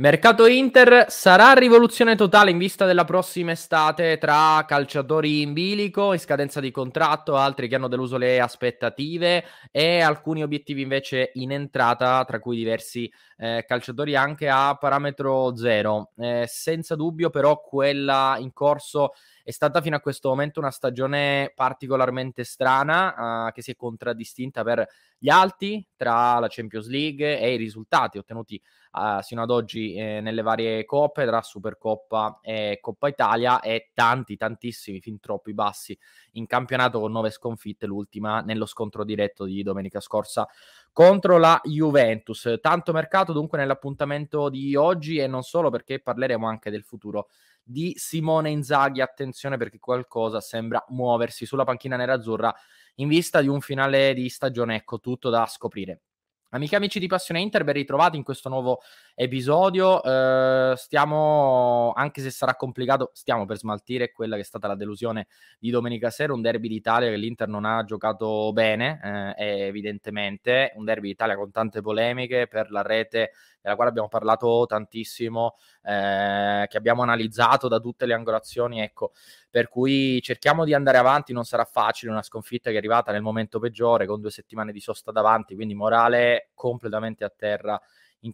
Mercato Inter sarà rivoluzione totale in vista della prossima estate tra calciatori in bilico, in scadenza di contratto, altri che hanno deluso le aspettative e alcuni obiettivi invece in entrata, tra cui diversi eh, calciatori anche a parametro zero. Eh, senza dubbio però quella in corso è stata fino a questo momento una stagione particolarmente strana uh, che si è contraddistinta per gli alti tra la Champions League e i risultati ottenuti uh, sino ad oggi eh, nelle varie coppe tra Supercoppa e Coppa Italia e tanti, tantissimi, fin troppi bassi in campionato con nove sconfitte, l'ultima nello scontro diretto di domenica scorsa contro la Juventus. Tanto mercato dunque nell'appuntamento di oggi e non solo perché parleremo anche del futuro di Simone Inzaghi. Attenzione perché qualcosa sembra muoversi sulla panchina nerazzurra in vista di un finale di stagione. Ecco, tutto da scoprire. Amiche e amici di Passione Inter, ben ritrovati in questo nuovo episodio. Eh, stiamo, anche se sarà complicato, stiamo per smaltire quella che è stata la delusione di domenica sera, un derby d'Italia che l'Inter non ha giocato bene, eh, evidentemente, un derby d'Italia con tante polemiche per la rete della quale abbiamo parlato tantissimo, eh, che abbiamo analizzato da tutte le angolazioni, ecco, per cui cerchiamo di andare avanti, non sarà facile, una sconfitta che è arrivata nel momento peggiore, con due settimane di sosta davanti, quindi morale completamente a terra in,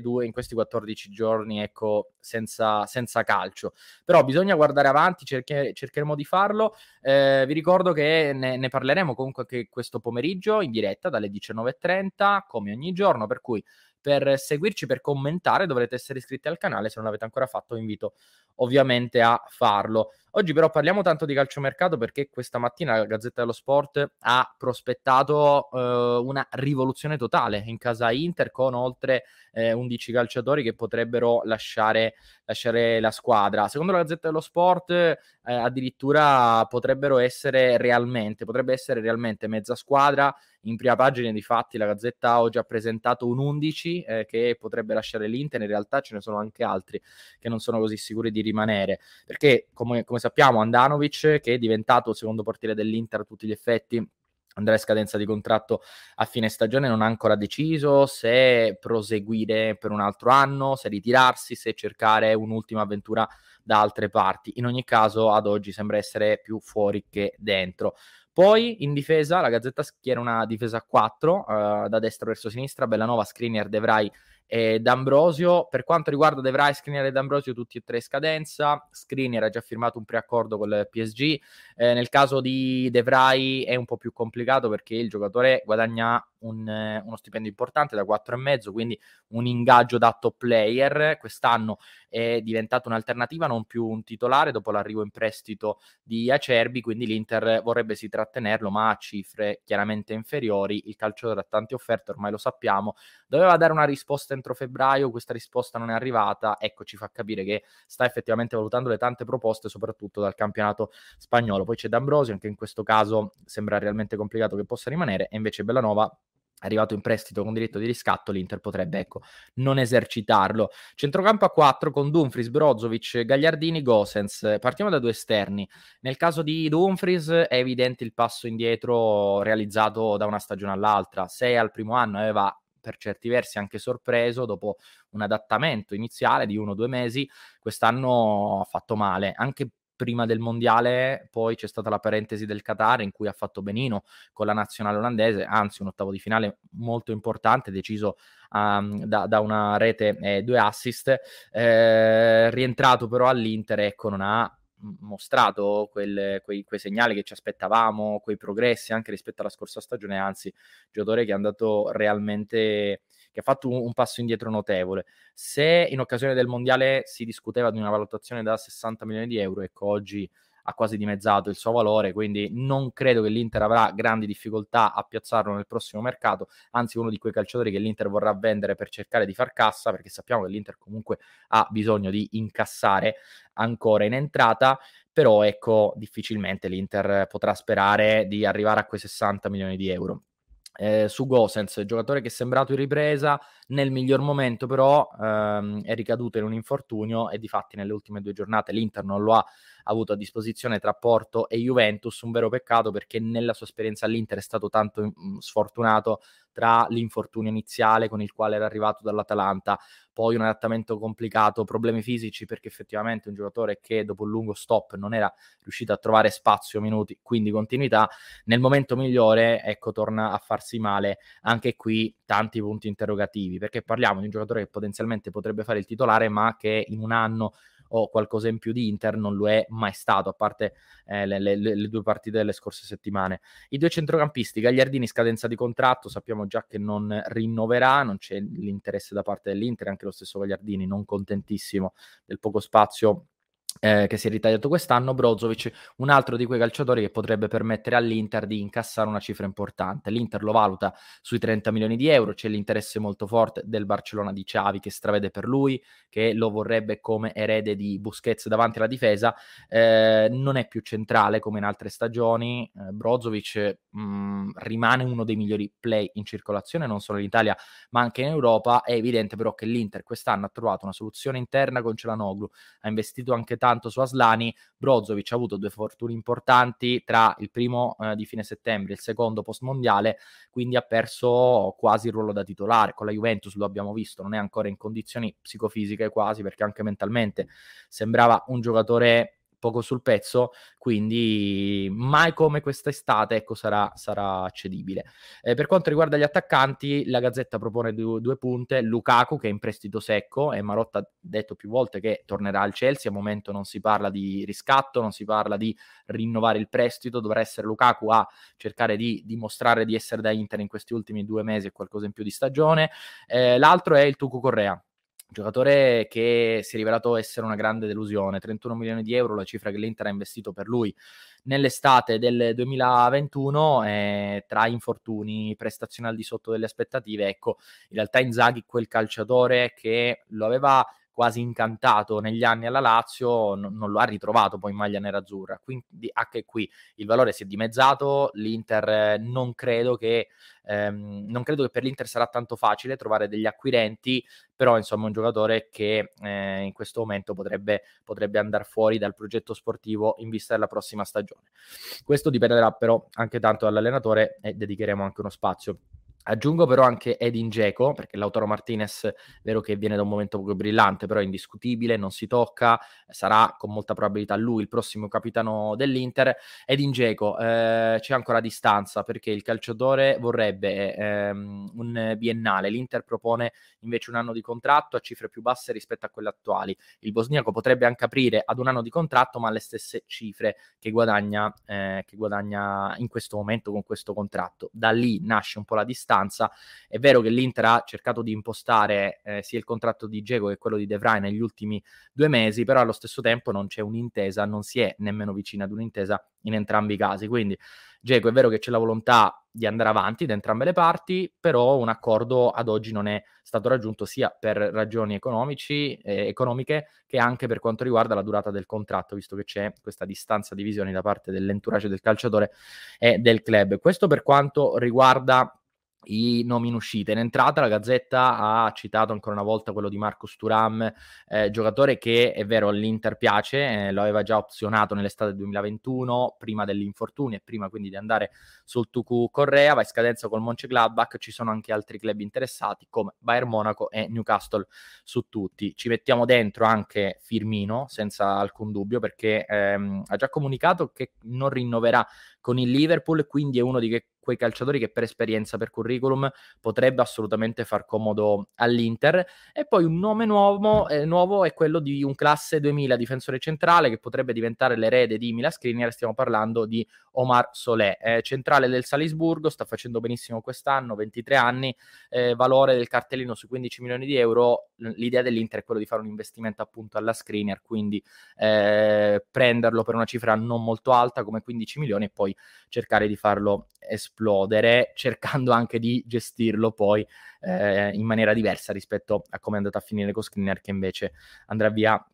due, in questi 14 giorni, ecco, senza, senza calcio. Però bisogna guardare avanti, cerche, cercheremo di farlo. Eh, vi ricordo che ne, ne, parleremo comunque questo pomeriggio in diretta dalle 19.30, come ogni giorno, per cui per seguirci, per commentare, dovrete essere iscritti al canale. Se non l'avete ancora fatto, vi invito ovviamente a farlo. Oggi però parliamo tanto di calciomercato perché questa mattina la Gazzetta dello Sport ha prospettato eh, una rivoluzione totale in casa Inter con oltre eh, 11 calciatori che potrebbero lasciare, lasciare, la squadra. Secondo la Gazzetta dello Sport eh, addirittura potrebbero essere realmente, potrebbe essere realmente mezza squadra. In prima pagina di la Gazzetta oggi ha presentato un 11 eh, che potrebbe lasciare l'Inter, in realtà ce ne sono anche altri che non sono così sicuri di rimanere, perché come, come sappiamo Andanovic, che è diventato il secondo portiere dell'Inter a tutti gli effetti, andrà in scadenza di contratto a fine stagione, non ha ancora deciso se proseguire per un altro anno, se ritirarsi, se cercare un'ultima avventura da altre parti. In ogni caso, ad oggi sembra essere più fuori che dentro. Poi in difesa la Gazzetta schiera una difesa a 4 uh, da destra verso sinistra, Bellanova, Skriniar, De Vrij e D'Ambrosio. Per quanto riguarda De Vrij, Skriniar e D'Ambrosio, tutti e tre scadenza. Skriniar ha già firmato un preaccordo con il PSG. Eh, nel caso di De Vrij è un po' più complicato perché il giocatore guadagna un, uno stipendio importante da 4,5, quindi un ingaggio da top player. Quest'anno è diventato un'alternativa, non più un titolare dopo l'arrivo in prestito di Acerbi, quindi l'Inter vorrebbe si trattenerlo, ma a cifre chiaramente inferiori. Il calciatore ha tante offerte, ormai lo sappiamo. Doveva dare una risposta entro febbraio, questa risposta non è arrivata. Ecco, ci fa capire che sta effettivamente valutando le tante proposte, soprattutto dal campionato spagnolo. Poi c'è D'Ambrosio, anche in questo caso sembra realmente complicato che possa rimanere, e invece Bellanova arrivato in prestito con diritto di riscatto, l'Inter potrebbe ecco, non esercitarlo. Centrocampo a 4 con Dumfries, Brozovic, Gagliardini, Gosens. Partiamo da due esterni. Nel caso di Dumfries è evidente il passo indietro realizzato da una stagione all'altra. Se al primo anno aveva per certi versi anche sorpreso dopo un adattamento iniziale di uno o due mesi, quest'anno ha fatto male, anche prima del mondiale poi c'è stata la parentesi del Qatar in cui ha fatto benino con la nazionale olandese, anzi un ottavo di finale molto importante, deciso um, da, da, una rete e due assist, eh, rientrato però all'Inter, ecco, non ha mostrato quel, quei, quei, segnali che ci aspettavamo, quei progressi anche rispetto alla scorsa stagione, anzi, giocatore che è andato realmente che ha fatto un, un, passo indietro notevole. Se in occasione del mondiale si discuteva di una valutazione da 60 milioni di euro, ecco oggi ha quasi dimezzato il suo valore, quindi non credo che l'Inter avrà grandi difficoltà a piazzarlo nel prossimo mercato, anzi uno di quei calciatori che l'Inter vorrà vendere per cercare di far cassa, perché sappiamo che l'Inter comunque ha bisogno di incassare ancora in entrata, però ecco difficilmente l'Inter potrà sperare di arrivare a quei 60 milioni di euro. Eh, su Gosens, giocatore che è sembrato in ripresa, nel miglior momento però ehm, è ricaduto in un infortunio e di fatti nelle ultime due giornate l'Inter non lo ha avuto a disposizione tra Porto e Juventus, un vero peccato perché nella sua esperienza all'Inter è stato tanto mh, sfortunato tra l'infortunio iniziale con il quale era arrivato dall'Atalanta, poi un adattamento complicato, problemi fisici perché effettivamente un giocatore che dopo un lungo stop non era riuscito a trovare spazio, minuti, quindi continuità, nel momento migliore ecco torna a farsi male, anche qui tanti punti interrogativi perché parliamo di un giocatore che potenzialmente potrebbe fare il titolare ma che in un anno o qualcosa in più di Inter non lo è mai stato, a parte eh, le, le, le, due partite delle scorse settimane. I due centrocampisti, Gagliardini scadenza di contratto, sappiamo già che non rinnoverà, non c'è l'interesse da parte dell'Inter, anche lo stesso Gagliardini non contentissimo del poco spazio eh, che si è ritagliato quest'anno, Brozovic, un altro di quei calciatori che potrebbe permettere all'Inter di incassare una cifra importante. L'Inter lo valuta sui 30 milioni di euro, c'è l'interesse molto forte del Barcellona di Xavi che stravede per lui, che lo vorrebbe come erede di Busquets davanti alla difesa. Eh, non è più centrale come in altre stagioni. Eh, Brozovic mh, mm, rimane uno dei migliori play in circolazione, non solo in Italia ma anche in Europa. È evidente però che l'Inter quest'anno ha trovato una soluzione interna con Celanoglu, ha investito anche tanto su Aslani. Brozovic ha avuto due fortune importanti tra il primo eh, di fine settembre e il secondo post mondiale, quindi ha perso quasi il ruolo da titolare. Con la Juventus lo abbiamo visto, non è ancora in condizioni psicofisiche quasi perché anche mentalmente sembrava un giocatore poco sul pezzo, quindi mai come quest'estate ecco, sarà, sarà cedibile. Eh, per quanto riguarda gli attaccanti, la Gazzetta propone due, due, punte, Lukaku che è in prestito secco e Marotta ha detto più volte che tornerà al Chelsea, al momento non si parla di riscatto, non si parla di rinnovare il prestito, dovrà essere Lukaku a cercare di dimostrare di essere da Inter in questi ultimi due mesi e qualcosa in più di stagione. Eh, l'altro è il Tucu Correa, giocatore che si è rivelato essere una grande delusione, 31 milioni di euro, la cifra che l'Inter ha investito per lui nell'estate del 2021, eh, tra infortuni, prestazioni al di sotto delle aspettative, ecco, in realtà Inzaghi quel calciatore che lo aveva quasi incantato negli anni alla Lazio, n- non lo ha ritrovato poi in maglia nerazzurra. Quindi anche qui il valore si è dimezzato. L'Inter eh, non credo che ehm, non credo che per l'Inter sarà tanto facile trovare degli acquirenti, però insomma un giocatore che eh, in questo momento potrebbe, potrebbe andare fuori dal progetto sportivo in vista della prossima stagione. Questo dipenderà però anche tanto dall'allenatore e dedicheremo anche uno spazio Aggiungo però anche Edin Dzeko, perché Lautaro Martinez, vero che viene da un momento poco brillante, però è indiscutibile, non si tocca, sarà con molta probabilità lui il prossimo capitano dell'Inter. Edin Dzeko, eh, c'è ancora distanza perché il calciatore vorrebbe ehm, un biennale, l'Inter propone invece un anno di contratto a cifre più basse rispetto a quelle attuali. Il bosniaco potrebbe anche aprire ad un anno di contratto, ma alle stesse cifre che guadagna, eh, che guadagna in questo momento con questo contratto. Da lì nasce un po' la distanza distanza. È vero che l'Inter ha cercato di impostare eh, sia il contratto di Diego che quello di De Vrij negli ultimi due mesi, però allo stesso tempo non c'è un'intesa, non si è nemmeno vicina ad un'intesa in entrambi i casi. Quindi Diego è vero che c'è la volontà di andare avanti da entrambe le parti, però un accordo ad oggi non è stato raggiunto sia per ragioni economici, eh, economiche che anche per quanto riguarda la durata del contratto, visto che c'è questa distanza di visioni da parte dell'entourage del calciatore e del club. Questo per quanto riguarda i nomi in uscita. In entrata la Gazzetta ha citato ancora una volta quello di Marcus Turam, eh, giocatore che è vero all'Inter piace, eh, lo aveva già opzionato nell'estate 2021, prima dell'infortunio e prima quindi di andare sul Tucu Correa, va in scadenza col Mönchengladbach, ci sono anche altri club interessati come Bayern Monaco e Newcastle su tutti. Ci mettiamo dentro anche Firmino, senza alcun dubbio, perché ehm, ha già comunicato che non rinnoverà con il Liverpool, quindi è uno di, che, quei calciatori che per esperienza, per curriculum, potrebbe assolutamente far comodo all'Inter. E poi un nome nuovo, eh, nuovo è quello di un classe 2000 difensore centrale che potrebbe diventare l'erede di Mila Skriniar, stiamo parlando di Omar Solé, eh, centrale del Salisburgo, sta facendo benissimo quest'anno, 23 anni, eh, valore del cartellino su 15 milioni di euro, l'idea dell'Inter è quello di fare un investimento appunto alla Skriniar, quindi eh, prenderlo per una cifra non molto alta come 15 milioni e poi cercare di farlo esplodere, cercando anche di gestirlo poi eh, in maniera diversa rispetto a come è andata a finire con Skriniar che invece andrà via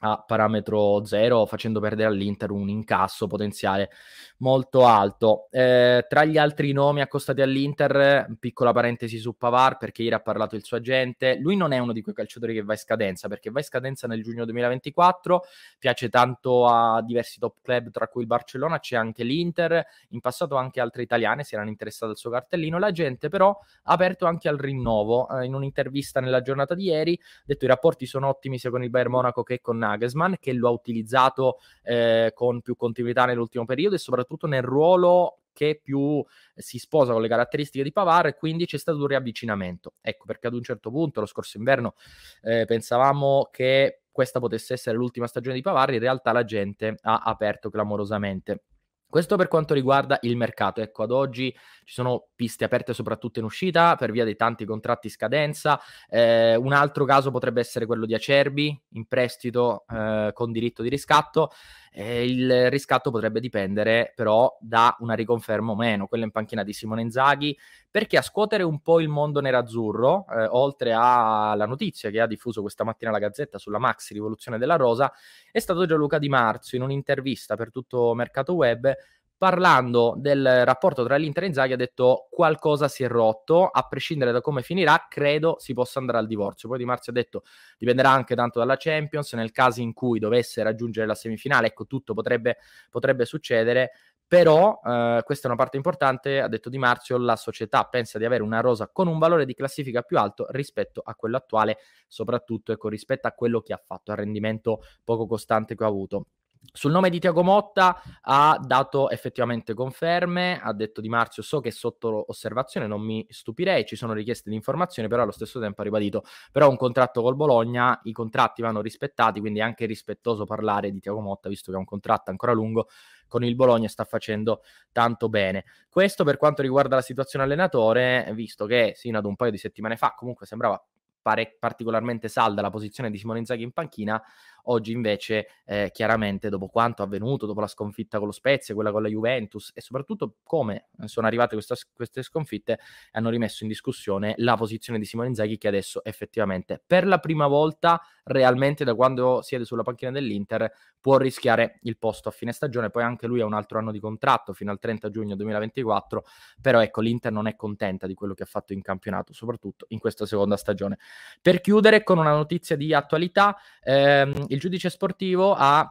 a parametro zero, facendo perdere all'Inter un incasso potenziale molto alto. Eh, tra gli altri nomi accostati all'Inter, piccola parentesi su Pavar, perché ieri ha parlato il suo agente. Lui non è uno di quei calciatori che va in scadenza, perché va in scadenza nel giugno 2024. Piace tanto a diversi top club, tra cui il Barcellona, c'è anche l'Inter. In passato anche altre italiane si erano interessate al suo cartellino. La gente, però, ha aperto anche al rinnovo. Eh, in un'intervista nella giornata di ieri, ha detto i rapporti sono ottimi sia con il Bayern Monaco che con Nagelsmann, che lo ha utilizzato eh, con più continuità nell'ultimo periodo e soprattutto nel ruolo che più si sposa con le caratteristiche di Pavar e quindi c'è stato un riavvicinamento. Ecco perché ad un certo punto, lo scorso inverno, eh, pensavamo che questa potesse essere l'ultima stagione di Pavar, in realtà la gente ha aperto clamorosamente. Questo per quanto riguarda il mercato. Ecco, ad oggi ci sono piste aperte soprattutto in uscita per via dei tanti contratti scadenza. Eh, un altro caso potrebbe essere quello di Acerbi, in prestito eh, con diritto di riscatto. Eh, il riscatto potrebbe dipendere però da una riconferma o meno, quella in panchina di Simone Inzaghi, perché a scuotere un po' il mondo nerazzurro, eh, oltre alla notizia che ha diffuso questa mattina la Gazzetta sulla maxi rivoluzione della Rosa, è stato Gianluca Di Marzio in un'intervista per tutto Mercato Web parlando del rapporto tra l'Inter e Inzaghi ha detto qualcosa si è rotto, a prescindere da come finirà, credo si possa andare al divorzio. Poi Di Marzio ha detto dipenderà anche tanto dalla Champions, nel caso in cui dovesse raggiungere la semifinale, ecco tutto potrebbe, potrebbe succedere, però eh, questa è una parte importante, ha detto Di Marzio, la società pensa di avere una rosa con un valore di classifica più alto rispetto a quello attuale, soprattutto ecco, rispetto a quello che ha fatto, al rendimento poco costante che ha avuto. Sul nome di Tiago Motta ha dato effettivamente conferme, ha detto Di Marzio, so che è sotto osservazione, non mi stupirei, ci sono richieste di informazioni, però allo stesso tempo ha ribadito, però un contratto col Bologna, i contratti vanno rispettati, quindi è anche rispettoso parlare di Tiago Motta, visto che è un contratto ancora lungo con il Bologna sta facendo tanto bene. Questo per quanto riguarda la situazione allenatore, visto che sino ad un paio di settimane fa comunque sembrava pare- particolarmente salda la posizione di Simone Inzaghi in panchina, Oggi invece, eh, chiaramente, dopo quanto avvenuto, dopo la sconfitta con lo Spezia, quella con la Juventus e soprattutto come sono arrivate questa, queste sconfitte, hanno rimesso in discussione la posizione di Simone Inzaghi che adesso effettivamente per la prima volta realmente da quando siede sulla panchina dell'Inter può rischiare il posto a fine stagione, poi anche lui ha un altro anno di contratto fino al 30 giugno 2024, però ecco l'Inter non è contenta di quello che ha fatto in campionato, soprattutto in questa seconda stagione. Per chiudere con una notizia di attualità, ehm, il giudice sportivo ha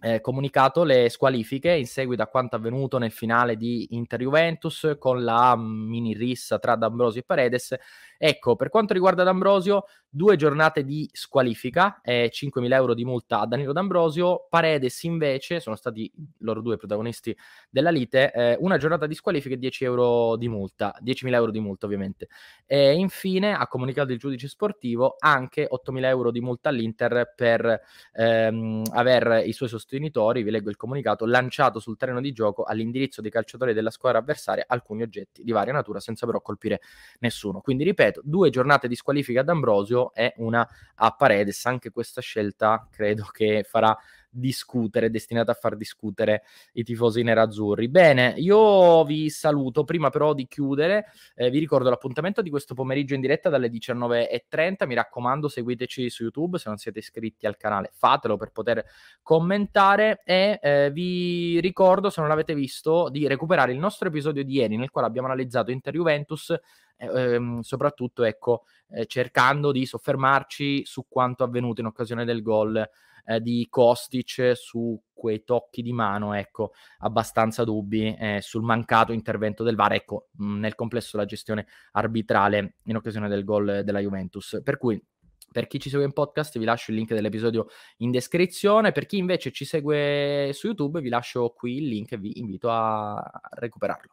eh, comunicato le squalifiche in seguito a quanto avvenuto nel finale di Inter-Juventus con la mini rissa tra D'Ambrosio e Paredes Ecco, per quanto riguarda D'Ambrosio, due giornate di squalifica e 5.000 euro di multa a Danilo D'Ambrosio. Paredes invece, sono stati loro due protagonisti della lite, eh, una giornata di squalifica e 10 euro di multa, 10.000 euro di multa ovviamente. E infine ha comunicato il giudice sportivo anche 8.000 euro di multa all'Inter per ehm, aver i suoi sostenitori, vi leggo il comunicato, lanciato sul terreno di gioco all'indirizzo dei calciatori della squadra avversaria alcuni oggetti di varia natura senza però colpire nessuno. Quindi ripeto, ripeto, due giornate di squalifica ad Ambrosio e una a Paredes. Anche questa scelta credo che farà discutere, destinata a far discutere i tifosi nerazzurri. Bene, io vi saluto. Prima però di chiudere, eh, vi ricordo l'appuntamento di questo pomeriggio in diretta dalle 19.30. Mi raccomando, seguiteci su YouTube. Se non siete iscritti al canale, fatelo per poter commentare. E eh, vi ricordo, se non l'avete visto, di recuperare il nostro episodio di ieri, nel quale abbiamo analizzato Inter Juventus ehm, soprattutto ecco, eh, cercando di soffermarci su quanto avvenuto in occasione del gol eh, di Kostic su quei tocchi di mano, ecco, abbastanza dubbi eh, sul mancato intervento del VAR, ecco, mh, nel complesso la gestione arbitrale in occasione del gol della Juventus. Per cui per chi ci segue in podcast vi lascio il link dell'episodio in descrizione, per chi invece ci segue su YouTube vi lascio qui il link e vi invito a recuperarlo.